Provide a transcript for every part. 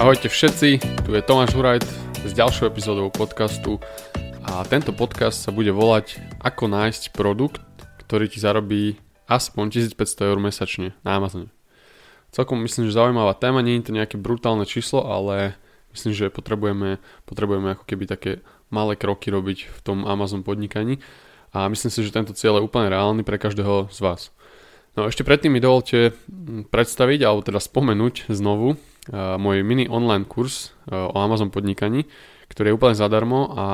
Ahojte všetci, tu je Tomáš Hurajt s ďalšou epizódou podcastu a tento podcast sa bude volať Ako nájsť produkt, ktorý ti zarobí aspoň 1500 eur mesačne na Amazone. Celkom myslím, že zaujímavá téma, nie je to nejaké brutálne číslo, ale myslím, že potrebujeme, potrebujeme ako keby také malé kroky robiť v tom Amazon podnikaní a myslím si, že tento cieľ je úplne reálny pre každého z vás. No ešte predtým mi dovolte predstaviť, alebo teda spomenúť znovu môj mini online kurz uh, o Amazon podnikaní, ktorý je úplne zadarmo a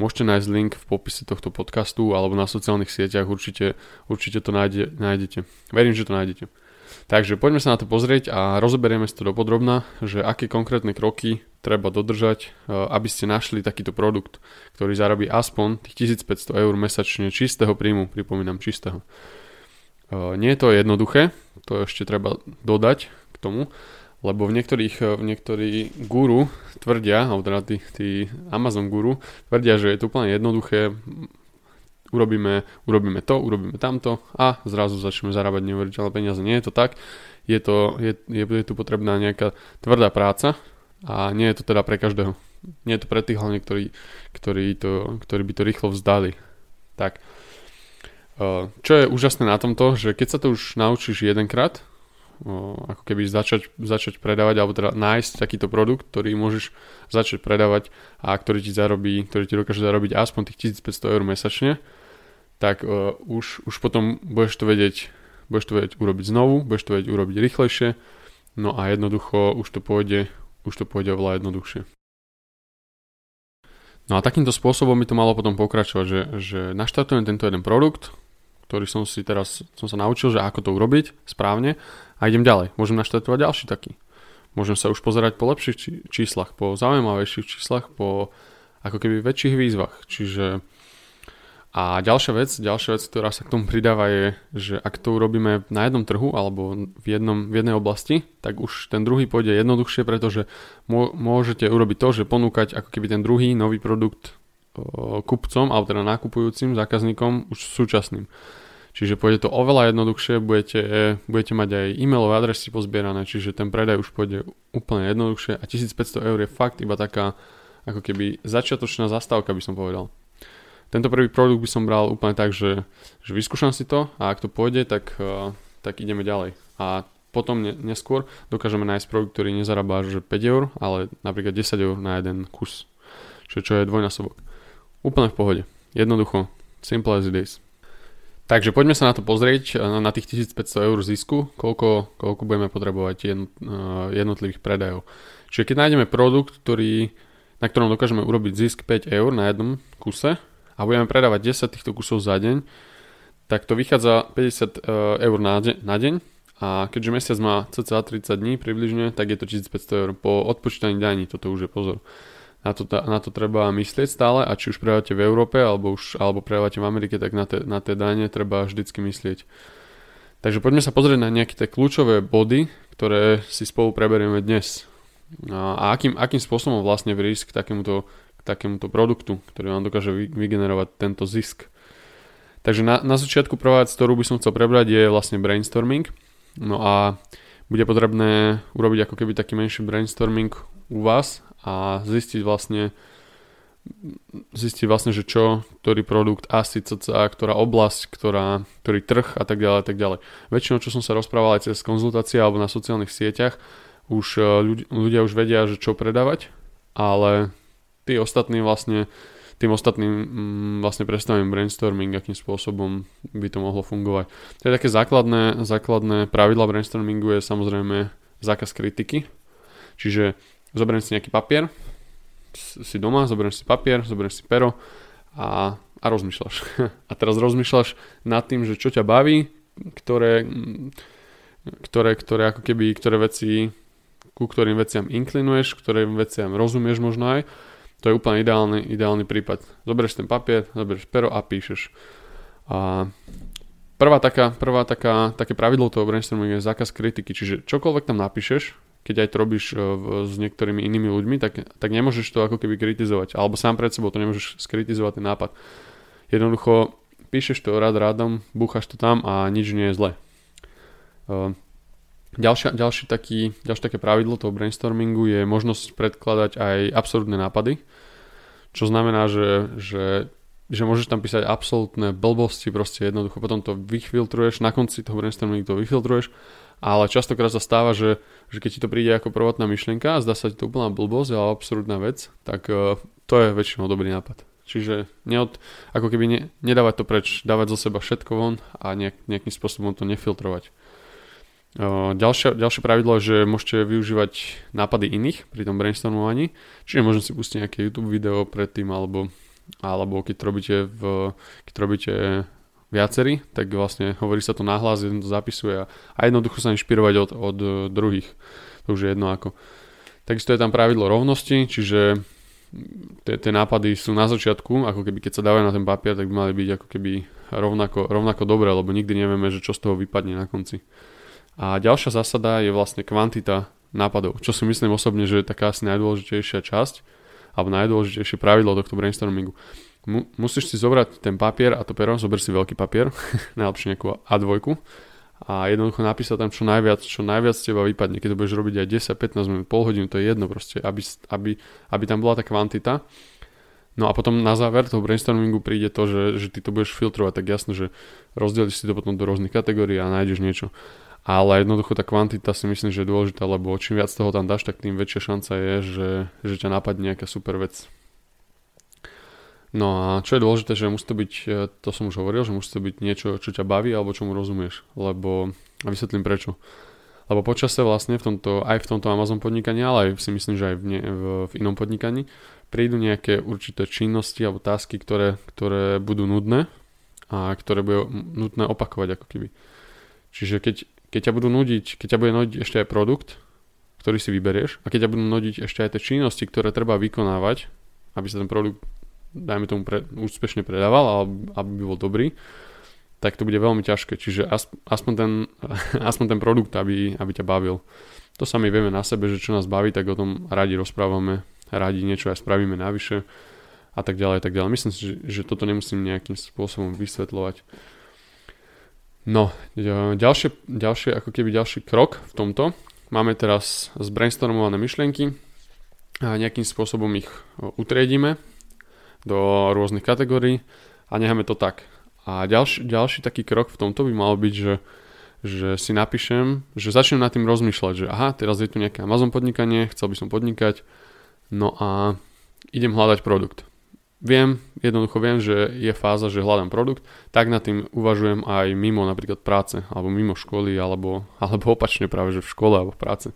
môžete nájsť link v popise tohto podcastu alebo na sociálnych sieťach, určite, určite to nájde, nájdete. Verím, že to nájdete. Takže poďme sa na to pozrieť a rozoberieme si to dopodrobná, že aké konkrétne kroky treba dodržať, uh, aby ste našli takýto produkt, ktorý zarobí aspoň tých 1500 eur mesačne čistého príjmu, pripomínam čistého. Nie je to jednoduché, to ešte treba dodať k tomu, lebo v niektorých, v niektorí guru tvrdia, alebo teda tí, tí Amazon guru tvrdia, že je to úplne jednoduché, urobíme, urobíme to, urobíme tamto a zrazu začneme zarábať neuveriteľné peniaze. Nie je to tak, je, to, je, je, je tu potrebná nejaká tvrdá práca a nie je to teda pre každého. Nie je to pre tých hlavne, ktorí, ktorí, to, ktorí by to rýchlo vzdali. Tak, čo je úžasné na tomto, že keď sa to už naučíš jedenkrát, ako keby začať, začať predávať, alebo teda nájsť takýto produkt, ktorý môžeš začať predávať a ktorý ti zarobí, ktorý ti dokáže zarobiť aspoň tých 1500 eur mesačne, tak uh, už, už potom budeš to vedieť budeš to vedieť urobiť znovu, budeš to vedieť urobiť rýchlejšie, no a jednoducho už to pôjde, už to pôjde oveľa jednoduchšie. No a takýmto spôsobom by to malo potom pokračovať, že, že naštartujem tento jeden produkt, ktorý som si teraz som sa naučil, že ako to urobiť správne a idem ďalej. Môžem naštartovať ďalší taký. Môžem sa už pozerať po lepších číslach, po zaujímavejších číslach, po ako keby väčších výzvach. Čiže a ďalšia vec, ďalšia vec, ktorá sa k tomu pridáva je, že ak to urobíme na jednom trhu alebo v, jednom, v jednej oblasti, tak už ten druhý pôjde jednoduchšie, pretože môžete urobiť to, že ponúkať ako keby ten druhý nový produkt kupcom, alebo teda nakupujúcim zákazníkom už súčasným. Čiže pôjde to oveľa jednoduchšie, budete, budete mať aj e-mailové adresy pozbierané, čiže ten predaj už pôjde úplne jednoduchšie a 1500 eur je fakt iba taká ako keby začiatočná zastávka by som povedal. Tento prvý produkt by som bral úplne tak, že, že vyskúšam si to a ak to pôjde, tak, eh, tak ideme ďalej. A potom neskôr dokážeme nájsť produkt, ktorý nezarába až 5 eur, ale napríklad 10 eur na jeden kus, čo, čo je dvojnásobok. Úplne v pohode. Jednoducho. Simple as it is. Takže poďme sa na to pozrieť, na tých 1500 eur zisku, koľko, koľko budeme potrebovať eh, jednotlivých predajov. Čiže keď nájdeme produkt, ktorý, na ktorom dokážeme urobiť zisk 5 eur na jednom kuse a budeme predávať 10 týchto kusov za deň, tak to vychádza 50 eh, eur na, deň, na deň a keďže mesiac má cca 30 dní približne, tak je to 1500 eur. Po odpočítaní daní, toto už je pozor na to, na to treba myslieť stále a či už predávate v Európe alebo, už, alebo predávate v Amerike, tak na, te, na tie dane treba vždycky myslieť. Takže poďme sa pozrieť na nejaké tie kľúčové body, ktoré si spolu preberieme dnes. A akým, akým spôsobom vlastne vrísť k takémuto, k takémuto produktu, ktorý vám dokáže vygenerovať tento zisk. Takže na, na začiatku prvá vec, ktorú by som chcel prebrať, je vlastne brainstorming. No a bude potrebné urobiť ako keby taký menší brainstorming u vás a zistiť vlastne zistiť vlastne, že čo, ktorý produkt, asi cca, ktorá oblasť, ktorá, ktorý trh a tak ďalej tak ďalej. Väčšinou, čo som sa rozprával aj cez konzultácie alebo na sociálnych sieťach, už e, ľudia, ľudia už vedia, že čo predávať, ale tí ostatní vlastne tým ostatným mm, vlastne predstavím brainstorming, akým spôsobom by to mohlo fungovať. To také základné, základné pravidla brainstormingu je samozrejme zákaz kritiky, čiže zoberiem si nejaký papier, si doma, zoberieš si papier, zoberieš si pero a, a rozmýšľaš. A teraz rozmýšľaš nad tým, že čo ťa baví, ktoré, ktoré, ktoré ako keby, ktoré veci, ku ktorým veciam inklinuješ, ktorým veciam rozumieš možno aj. To je úplne ideálny, ideálny prípad. Zoberieš ten papier, zoberieš pero a píšeš. A prvá taká, prvá taká, také pravidlo toho brainstormingu je zákaz kritiky, čiže čokoľvek tam napíšeš, keď aj to robíš e, s niektorými inými ľuďmi, tak, tak nemôžeš to ako keby kritizovať. Alebo sám pred sebou to nemôžeš skritizovať ten nápad. Jednoducho píšeš to rád rádom, búchaš to tam a nič nie je zle. Ďalšia, ďalší taký, ďalšie také pravidlo toho brainstormingu je možnosť predkladať aj absurdné nápady, čo znamená, že, že, že môžeš tam písať absolútne blbosti, proste jednoducho potom to vyfiltruješ, na konci toho brainstormingu to vyfiltruješ, ale častokrát sa stáva, že, že keď ti to príde ako prvotná myšlienka a zdá sa ti to úplná blbosť alebo absurdná vec, tak uh, to je väčšinou dobrý nápad. Čiže neod, ako keby ne, nedávať to preč, dávať zo seba všetko von a nejak, nejakým spôsobom to nefiltrovať. Ďalšie, ďalšie pravidlo je, že môžete využívať nápady iných pri tom brainstormovaní, čiže môžem si pustiť nejaké YouTube video predtým, alebo, alebo keď robíte, v, keď robíte viacerí, tak vlastne hovorí sa to nahlas, jeden to zapisuje a, a jednoducho sa inšpirovať od, od druhých. To už je jedno ako. Takisto je tam pravidlo rovnosti, čiže tie nápady sú na začiatku, ako keby keď sa dávajú na ten papier, tak by mali byť ako keby rovnako, rovnako dobré, lebo nikdy nevieme, že čo z toho vypadne na konci. A ďalšia zásada je vlastne kvantita nápadov, čo si myslím osobne, že je taká asi najdôležitejšia časť alebo najdôležitejšie pravidlo tohto brainstormingu. Mu, musíš si zobrať ten papier a to pero, zober si veľký papier, najlepšie nejakú A2 a jednoducho napísať tam čo najviac, čo najviac z teba vypadne. Keď to budeš robiť aj 10-15 minút, pol hodinu, to je jedno proste, aby, aby, aby tam bola tá kvantita. No a potom na záver toho brainstormingu príde to, že, že ty to budeš filtrovať, tak jasno, že rozdeliš si to potom do rôznych kategórií a nájdeš niečo ale jednoducho tá kvantita si myslím, že je dôležitá, lebo čím viac toho tam dáš, tak tým väčšia šanca je, že, že ťa napadne nejaká super vec. No a čo je dôležité, že musí to byť, e, to som už hovoril, že musí to byť niečo, čo ťa baví alebo čomu rozumieš, lebo, a vysvetlím prečo. Lebo počasie vlastne v tomto, aj v tomto Amazon podnikaní, ale aj si myslím, že aj v, ne, v, v inom podnikaní prídu nejaké určité činnosti alebo tásky, ktoré, ktoré budú nudné a ktoré budú nutné opakovať ako keby. Čiže keď keď ťa budú nudiť, keď ťa bude nudiť ešte aj produkt, ktorý si vyberieš a keď ťa budú nudiť ešte aj tie činnosti, ktoré treba vykonávať, aby sa ten produkt, dajme tomu, pre, úspešne predával, alebo aby bol dobrý, tak to bude veľmi ťažké. Čiže aspoň ten, aspoň ten produkt, aby, aby ťa bavil. To sami vieme na sebe, že čo nás baví, tak o tom radi rozprávame, radi niečo aj spravíme navyše a tak ďalej, tak ďalej. Myslím si, že, že toto nemusím nejakým spôsobom vysvetľovať. No, ďalšie, ďalšie, ako keby ďalší krok v tomto. Máme teraz zbrainstormované myšlienky a nejakým spôsobom ich utriedíme do rôznych kategórií a necháme to tak. A ďalší, ďalší taký krok v tomto by mal byť, že, že si napíšem, že začnem nad tým rozmýšľať, že aha, teraz je tu nejaké Amazon podnikanie, chcel by som podnikať, no a idem hľadať produkt viem, jednoducho viem, že je fáza, že hľadám produkt, tak nad tým uvažujem aj mimo napríklad práce, alebo mimo školy, alebo, alebo opačne práve, že v škole alebo v práce.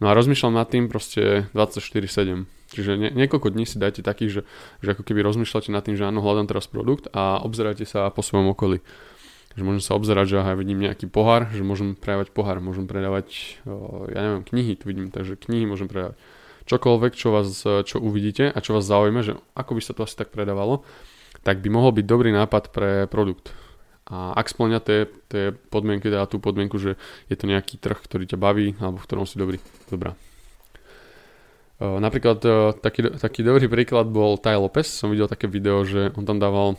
No a rozmýšľam nad tým proste 24-7. Čiže nie, niekoľko dní si dajte takých, že, že ako keby rozmýšľate nad tým, že áno, hľadám teraz produkt a obzerajte sa po svojom okolí. Že môžem sa obzerať, že aha, vidím nejaký pohár, že môžem predávať pohár, môžem predávať, ja neviem, knihy tu vidím, takže knihy môžem predávať čokoľvek, čo, vás, čo uvidíte a čo vás zaujíma, že ako by sa to asi tak predávalo, tak by mohol byť dobrý nápad pre produkt. A ak splňa tie, podmienky, teda tú podmienku, že je to nejaký trh, ktorý ťa baví, alebo v ktorom si dobrý, dobrá. E, napríklad e, taký, taký dobrý príklad bol Ty Lopez, som videl také video, že on tam dával,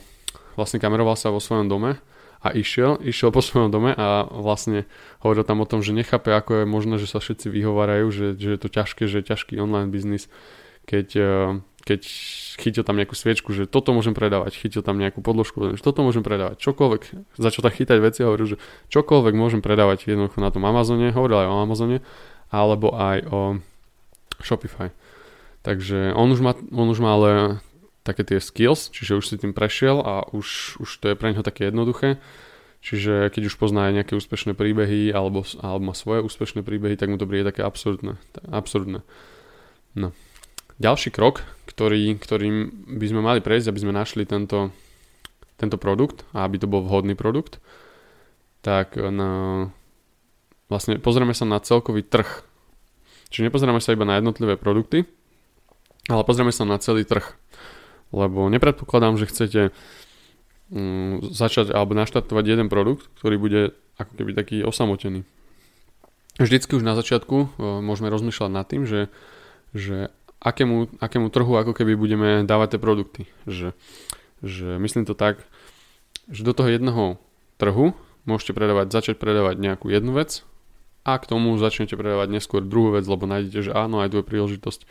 vlastne kameroval sa vo svojom dome a išiel, išiel po svojom dome a vlastne hovoril tam o tom, že nechápe, ako je možné, že sa všetci vyhovárajú, že, že je to ťažké, že je ťažký online biznis, keď, eh, keď chytil tam nejakú sviečku, že toto môžem predávať, chytil tam nejakú podložku, že toto môžem predávať, čokoľvek, začal tak chytať veci a hovoril, že čokoľvek môžem predávať jednoducho na tom Amazone, hovoril aj o Amazone, alebo aj o Shopify. Takže on už má, on už má ale také tie skills, čiže už si tým prešiel a už, už to je pre neho také jednoduché. Čiže keď už pozná nejaké úspešné príbehy alebo, alebo má svoje úspešné príbehy, tak mu to príde také absurdné. absurdné. No. Ďalší krok, ktorý, ktorým by sme mali prejsť, aby sme našli tento, tento produkt a aby to bol vhodný produkt, tak na, vlastne pozrieme sa na celkový trh. Čiže nepozrieme sa iba na jednotlivé produkty, ale pozrieme sa na celý trh lebo nepredpokladám, že chcete um, začať alebo naštartovať jeden produkt, ktorý bude ako keby taký osamotený. Vždycky už na začiatku uh, môžeme rozmýšľať nad tým, že, že akému, akému trhu ako keby budeme dávať tie produkty. Že, že myslím to tak, že do toho jedného trhu môžete predávať, začať predávať nejakú jednu vec a k tomu začnete predávať neskôr druhú vec, lebo nájdete, že áno, aj tu je príležitosť.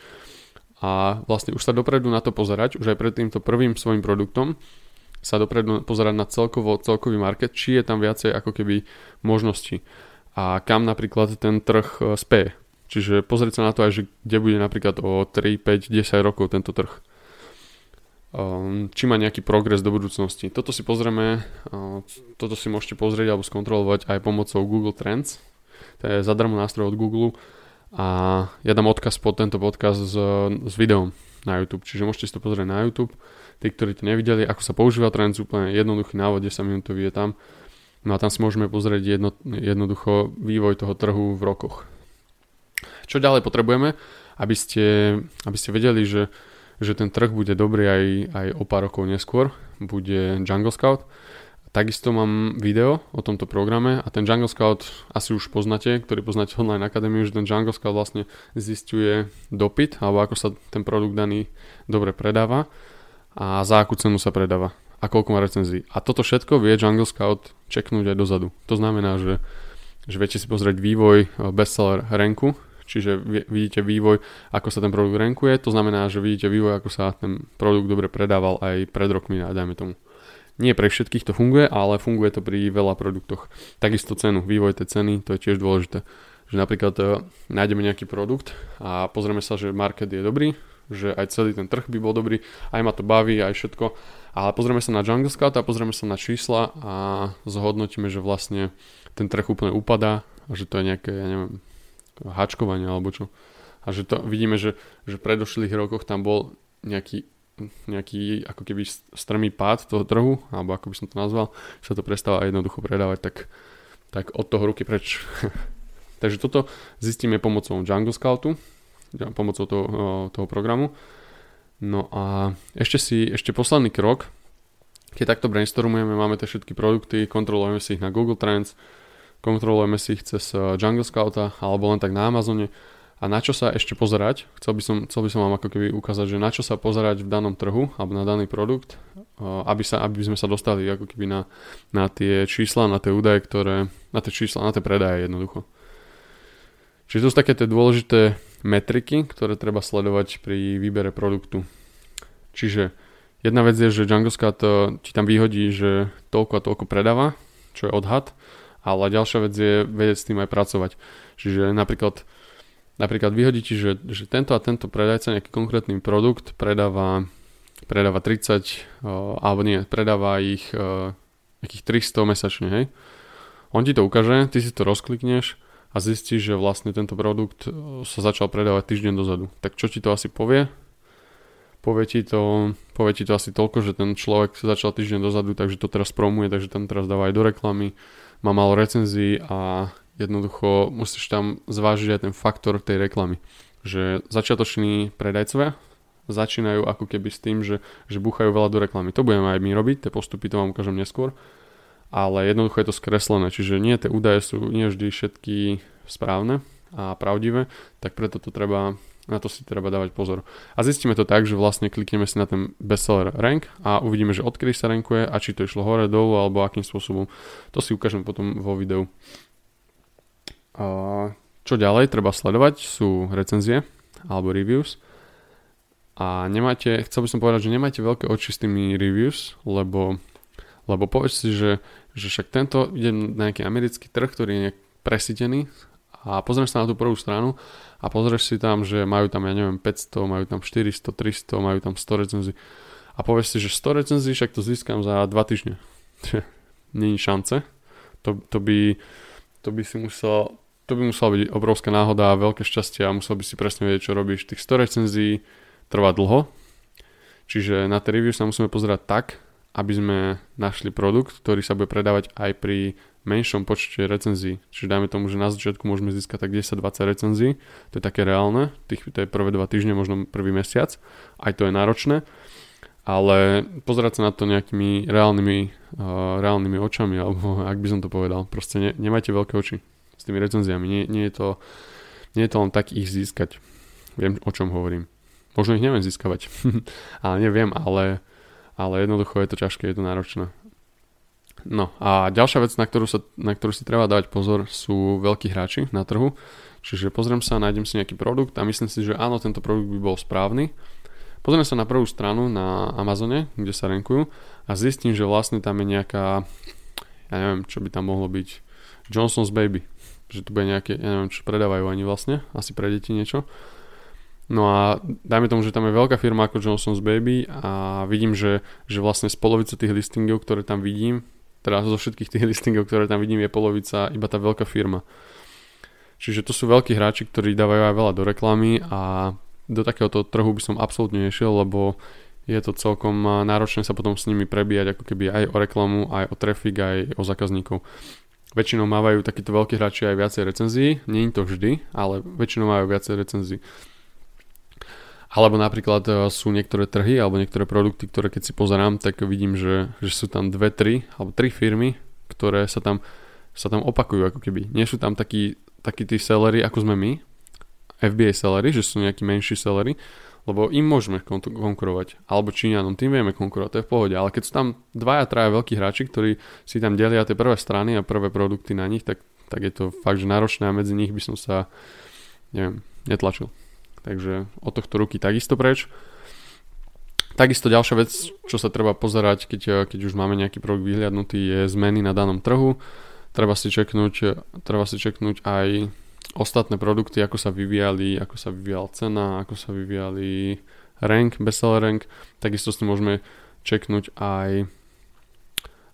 A vlastne už sa dopredu na to pozerať, už aj pred týmto prvým svojim produktom, sa dopredu pozerať na celkovo, celkový market, či je tam viacej ako keby možností a kam napríklad ten trh e, speje. Čiže pozrieť sa na to aj, že kde bude napríklad o 3, 5, 10 rokov tento trh. Um, či má nejaký progres do budúcnosti. Toto si pozrieme, uh, toto si môžete pozrieť alebo skontrolovať aj pomocou Google Trends. To je zadarmo nástroj od Google a ja dám odkaz pod tento podcast s, s videom na YouTube, čiže môžete si to pozrieť na YouTube. Tí, ktorí to nevideli, ako sa používa Trends, úplne jednoduchý návod, 10 minútový je tam. No a tam si môžeme pozrieť jedno, jednoducho vývoj toho trhu v rokoch. Čo ďalej potrebujeme, aby ste, aby ste vedeli, že že ten trh bude dobrý aj, aj o pár rokov neskôr, bude Jungle Scout. Takisto mám video o tomto programe a ten Jungle Scout asi už poznáte, ktorý poznáte online akadémiu, že ten Jungle Scout vlastne zistuje dopyt alebo ako sa ten produkt daný dobre predáva a za akú cenu sa predáva a koľko má recenzií. A toto všetko vie Jungle Scout čeknúť aj dozadu. To znamená, že, že viete si pozrieť vývoj bestseller ranku Čiže vidíte vývoj, ako sa ten produkt rankuje, to znamená, že vidíte vývoj, ako sa ten produkt dobre predával aj pred rokmi, dajme tomu. Nie pre všetkých to funguje, ale funguje to pri veľa produktoch. Takisto cenu, vývoj tej ceny, to je tiež dôležité. Že napríklad uh, nájdeme nejaký produkt a pozrieme sa, že market je dobrý, že aj celý ten trh by bol dobrý, aj ma to baví, aj všetko. Ale pozrieme sa na Jungle Scout a pozrieme sa na čísla a zhodnotíme, že vlastne ten trh úplne upadá, že to je nejaké, ja neviem, hačkovania alebo čo. A že to vidíme, že, že v predošlých rokoch tam bol nejaký, nejaký ako keby strmý pád toho trhu, alebo ako by som to nazval, sa to prestáva jednoducho predávať, tak, tak od toho ruky preč. Takže toto zistíme pomocou Jungle Scoutu, pomocou toho, toho programu. No a ešte si, ešte posledný krok, keď takto brainstormujeme, máme tie všetky produkty, kontrolujeme si ich na Google Trends, kontrolujeme si ich cez Jungle Scouta alebo len tak na Amazone a na čo sa ešte pozerať, chcel by som, chcel by som vám ako keby ukázať, že na čo sa pozerať v danom trhu alebo na daný produkt, eh, aby, sa, aby sme sa dostali ako keby na, na tie čísla, na tie údaje, ktoré, na tie čísla, na tie predaje jednoducho. Čiže to sú také tie dôležité metriky, ktoré treba sledovať pri výbere produktu. Čiže jedna vec je, že Scout eh, ti tam vyhodí, že toľko a toľko predáva, čo je odhad ale ďalšia vec je vedieť s tým aj pracovať. Čiže napríklad, napríklad vyhodí ti, že, že tento a tento predajca nejaký konkrétny produkt predáva, predáva 30, alebo nie, predáva ich nejakých 300 mesačne, hej. On ti to ukáže, ty si to rozklikneš a zistíš, že vlastne tento produkt sa začal predávať týždeň dozadu. Tak čo ti to asi povie? Povie ti to, povie ti to asi toľko, že ten človek sa začal týždeň dozadu, takže to teraz promuje, takže tam teraz dáva aj do reklamy má málo recenzií a jednoducho musíš tam zvážiť aj ten faktor tej reklamy. Že začiatoční predajcovia začínajú ako keby s tým, že, že búchajú veľa do reklamy. To budeme aj my robiť, tie postupy to vám ukážem neskôr, ale jednoducho je to skreslené, čiže nie tie údaje sú nie vždy všetky správne a pravdivé, tak preto to treba na to si treba dávať pozor. A zistíme to tak, že vlastne klikneme si na ten bestseller rank a uvidíme, že odkedy sa rankuje a či to išlo hore, dolu alebo akým spôsobom. To si ukážem potom vo videu. Čo ďalej treba sledovať sú recenzie alebo reviews. A nemáte, chcel by som povedať, že nemajte veľké oči s tými reviews, lebo, lebo povedz si, že, že však tento ide na nejaký americký trh, ktorý je presítený a pozrieš sa na tú prvú stranu a pozrieš si tam, že majú tam, ja neviem, 500, majú tam 400, 300, majú tam 100 recenzií a povieš si, že 100 recenzií, však to získam za 2 týždne. Není šance. To, to, by, to by si musel, to by musela byť obrovská náhoda a veľké šťastie a musel by si presne vedieť, čo robíš. Tých 100 recenzií trvá dlho, čiže na tie review sa musíme pozerať tak, aby sme našli produkt, ktorý sa bude predávať aj pri menšom počte recenzií. Čiže dajme tomu, že na začiatku môžeme získať tak 10-20 recenzií, to je také reálne, tých, to je prvé dva týždne, možno prvý mesiac, aj to je náročné, ale pozerať sa na to nejakými reálnymi, uh, reálnymi očami, alebo ak by som to povedal, proste ne, nemajte veľké oči s tými recenziami, nie, nie, je to, nie je to len tak ich získať. Viem, o čom hovorím. Možno ich neviem získavať, ale neviem, ale, ale jednoducho je to ťažké, je to náročné. No a ďalšia vec, na ktorú, sa, na ktorú si treba dávať pozor, sú veľkí hráči na trhu. Čiže pozriem sa, nájdem si nejaký produkt a myslím si, že áno, tento produkt by bol správny. Pozriem sa na prvú stranu na Amazone, kde sa renkujú a zistím, že vlastne tam je nejaká, ja neviem, čo by tam mohlo byť, Johnson's Baby. Že to bude nejaké, ja neviem, čo predávajú ani vlastne, asi pre deti niečo. No a dajme tomu, že tam je veľká firma ako Johnson's Baby a vidím, že, že vlastne z polovice tých listingov, ktoré tam vidím, teda zo všetkých tých listingov, ktoré tam vidím, je polovica iba tá veľká firma. Čiže to sú veľkí hráči, ktorí dávajú aj veľa do reklamy a do takéhoto trhu by som absolútne nešiel, lebo je to celkom náročné sa potom s nimi prebíjať ako keby aj o reklamu, aj o trafik, aj o zákazníkov. Väčšinou mávajú takíto veľkí hráči aj viacej recenzií, nie je to vždy, ale väčšinou majú viacej recenzií. Alebo napríklad e, sú niektoré trhy alebo niektoré produkty, ktoré keď si pozerám, tak vidím, že, že sú tam dve, tri alebo tri firmy, ktoré sa tam, sa tam opakujú ako keby. Nie sú tam takí, takí tí sellery, ako sme my, FBA sellery, že sú nejakí menší sellery, lebo im môžeme konkurovať. Alebo Číňanom, tým vieme konkurovať, to je v pohode. Ale keď sú tam dvaja, traja veľkí hráči, ktorí si tam delia tie prvé strany a prvé produkty na nich, tak, tak je to fakt, že náročné a medzi nich by som sa, neviem, netlačil. Takže od tohto ruky takisto preč. Takisto ďalšia vec, čo sa treba pozerať, keď, keď už máme nejaký produkt vyhliadnutý, je zmeny na danom trhu. Treba si čeknúť, treba si čeknúť aj ostatné produkty, ako sa vyvíjali, ako sa vyvíjala cena, ako sa vyvíjali rank, bestseller rank. Takisto si môžeme čeknúť aj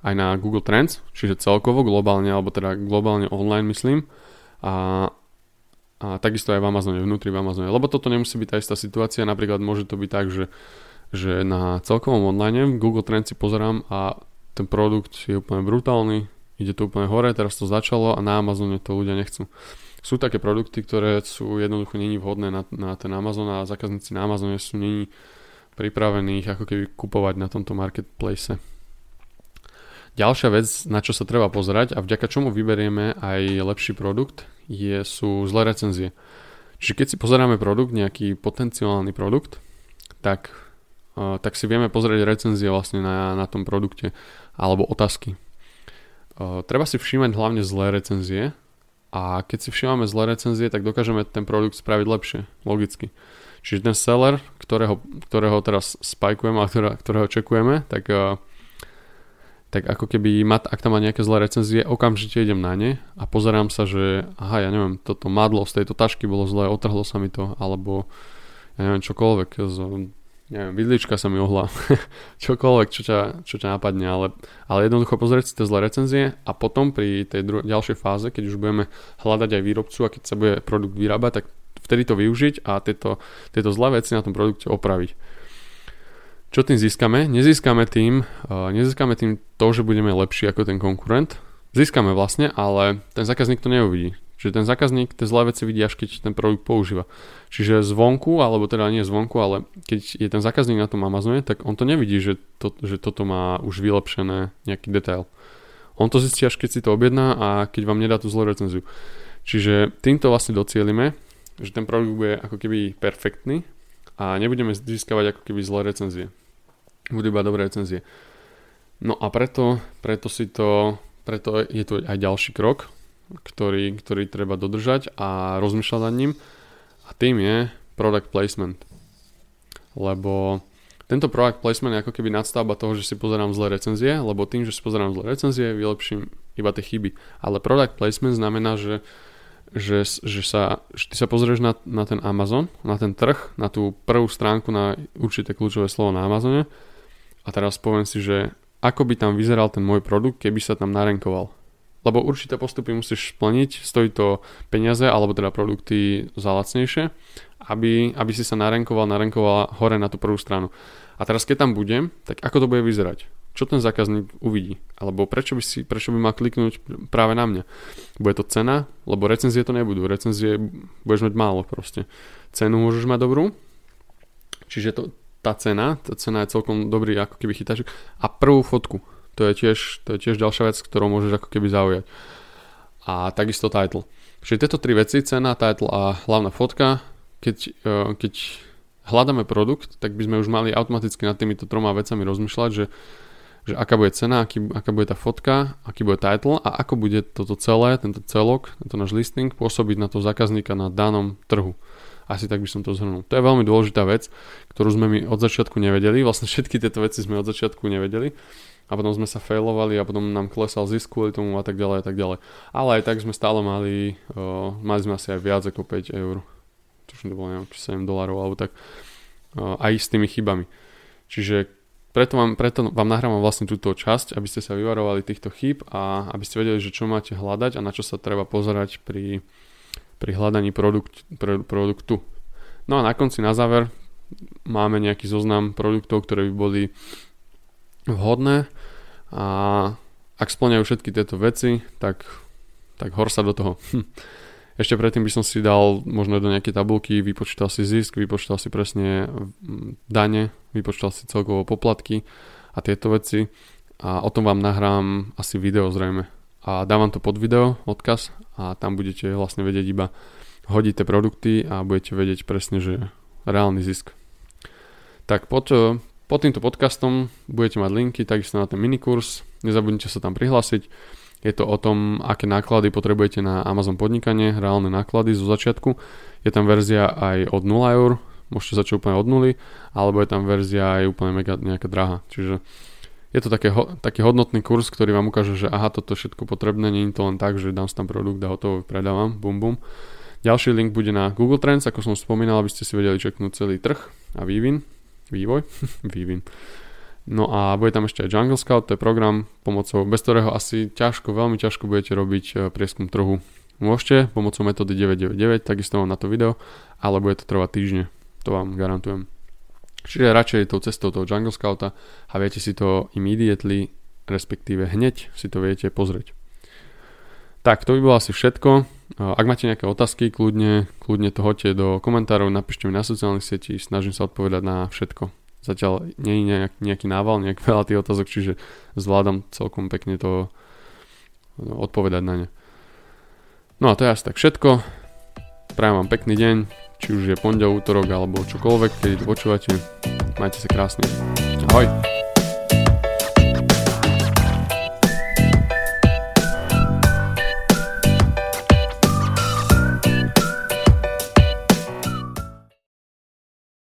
aj na Google Trends, čiže celkovo globálne, alebo teda globálne online myslím. A a takisto aj v Amazone, vnútri v Amazone. Lebo toto nemusí byť tá istá situácia, napríklad môže to byť tak, že, že na celkovom online v Google Trends si pozerám a ten produkt je úplne brutálny, ide to úplne hore, teraz to začalo a na Amazone to ľudia nechcú. Sú také produkty, ktoré sú jednoducho není vhodné na, na ten Amazon a zákazníci na Amazone sú není pripravení ich ako keby kupovať na tomto marketplace. Ďalšia vec, na čo sa treba pozerať a vďaka čomu vyberieme aj lepší produkt, je, sú zlé recenzie. Čiže keď si pozeráme produkt, nejaký potenciálny produkt, tak, uh, tak si vieme pozrieť recenzie vlastne na, na tom produkte alebo otázky. Uh, treba si všímať hlavne zlé recenzie a keď si všímame zlé recenzie, tak dokážeme ten produkt spraviť lepšie, logicky. Čiže ten seller, ktorého, ktorého teraz spajkujeme a ktorého, ktorého čekujeme, tak uh, tak ako keby, ak tam má nejaké zlé recenzie, okamžite idem na ne a pozerám sa, že aha, ja neviem, toto madlo z tejto tašky bolo zlé, otrhlo sa mi to, alebo ja neviem, čokoľvek, neviem, vidlička sa mi ohla, čokoľvek, čo ťa, čo ťa napadne, ale, ale jednoducho pozrieť si tie zlé recenzie a potom pri tej dru- ďalšej fáze, keď už budeme hľadať aj výrobcu a keď sa bude produkt vyrábať, tak vtedy to využiť a tieto, tieto zlé veci na tom produkte opraviť. Čo tým získame? Nezískame tým, uh, nezískame tým to, že budeme lepší ako ten konkurent. Získame vlastne, ale ten zákazník to neuvidí. Čiže ten zákazník tie zlé veci vidí až keď ten produkt používa. Čiže zvonku, alebo teda nie zvonku, ale keď je ten zákazník na tom Amazone, tak on to nevidí, že, to, že toto má už vylepšené nejaký detail. On to zistí až keď si to objedná a keď vám nedá tú zlú recenziu. Čiže týmto vlastne docielime, že ten produkt bude ako keby perfektný a nebudeme získavať ako keby zlé recenzie. Budú iba dobré recenzie. No a preto, preto si to, preto je tu aj ďalší krok, ktorý, ktorý treba dodržať a rozmýšľať nad ním a tým je product placement. Lebo tento product placement je ako keby nadstavba toho, že si pozerám zlé recenzie, lebo tým, že si pozerám zlé recenzie, vylepším iba tie chyby. Ale product placement znamená, že že, že, sa, že ty sa pozrieš na, na ten Amazon, na ten trh, na tú prvú stránku na určité kľúčové slovo na Amazone a teraz poviem si, že ako by tam vyzeral ten môj produkt, keby sa tam narenkoval. Lebo určité postupy musíš splniť, stojí to peniaze alebo teda produkty za lacnejšie, aby, aby si sa narenkoval, narenkoval hore na tú prvú stranu. A teraz keď tam budem, tak ako to bude vyzerať? čo ten zákazník uvidí. Alebo prečo by, si, prečo by mal kliknúť práve na mňa. Bude to cena, lebo recenzie to nebudú. Recenzie budeš mať málo proste. Cenu môžeš mať dobrú, čiže to, tá cena, tá cena je celkom dobrý ako keby chytaček. A prvú fotku, to je tiež, to je tiež ďalšia vec, ktorou môžeš ako keby zaujať. A takisto title. Čiže tieto tri veci, cena, title a hlavná fotka, keď, e, keď hľadáme produkt, tak by sme už mali automaticky nad týmito troma vecami rozmýšľať, že že aká bude cena, aký, aká bude tá fotka, aký bude title a ako bude toto celé, tento celok, tento náš listing pôsobiť na toho zákazníka na danom trhu. Asi tak by som to zhrnul. To je veľmi dôležitá vec, ktorú sme my od začiatku nevedeli. Vlastne všetky tieto veci sme od začiatku nevedeli a potom sme sa failovali a potom nám klesal zisk kvôli tomu a tak ďalej a tak ďalej. Ale aj tak sme stále mali, uh, mali sme asi aj viac ako 5 eur. Tuším, to bolo neviem, 7 dolárov alebo tak. Uh, aj s tými chybami. Čiže preto vám, preto vám nahrávam vlastne túto časť, aby ste sa vyvarovali týchto chýb a aby ste vedeli, že čo máte hľadať a na čo sa treba pozerať pri, pri hľadaní produkt, produktu. No a na konci, na záver, máme nejaký zoznam produktov, ktoré by boli vhodné a ak splňajú všetky tieto veci, tak, tak hor sa do toho. Hm. Ešte predtým by som si dal možno do nejaké tabulky, vypočítal si zisk, vypočítal si presne hm, dane, vypočítal si celkovo poplatky a tieto veci a o tom vám nahrám asi video zrejme. A dávam to pod video, odkaz a tam budete vlastne vedieť iba hodiť tie produkty a budete vedieť presne, že reálny zisk. Tak pod, pod týmto podcastom budete mať linky takisto na ten minikurs. Nezabudnite sa tam prihlásiť. Je to o tom, aké náklady potrebujete na Amazon podnikanie, reálne náklady zo začiatku. Je tam verzia aj od 0 eur, môžete začať úplne od nuly, alebo je tam verzia aj úplne mega nejaká drahá. Čiže je to také, taký hodnotný kurz, ktorý vám ukáže, že aha, toto všetko potrebné, nie je to len tak, že dám si tam produkt a hotovo predávam, bum bum. Ďalší link bude na Google Trends, ako som spomínal, aby ste si vedeli čeknúť celý trh a vývin vývoj, vývin. No a bude tam ešte aj Jungle Scout, to je program, pomocou, bez ktorého asi ťažko, veľmi ťažko budete robiť e, prieskum trhu. Môžete pomocou metódy 999, takisto mám na to video, ale bude to trvať týždne, to vám garantujem. Čiže radšej tou cestou toho Jungle Scouta a viete si to immediately, respektíve hneď si to viete pozrieť. Tak, to by bolo asi všetko. Ak máte nejaké otázky, kľudne, kľudne to hoďte do komentárov, napíšte mi na sociálnych sieti, snažím sa odpovedať na všetko. Zatiaľ nie je nejak, nejaký nával, nejak veľa tých otázok, čiže zvládam celkom pekne to no, odpovedať na ne. No a to je asi tak všetko. Prajem vám pekný deň, či už je pondelok, útorok alebo čokoľvek, keď počúvate. Majte sa krásne. Ahoj.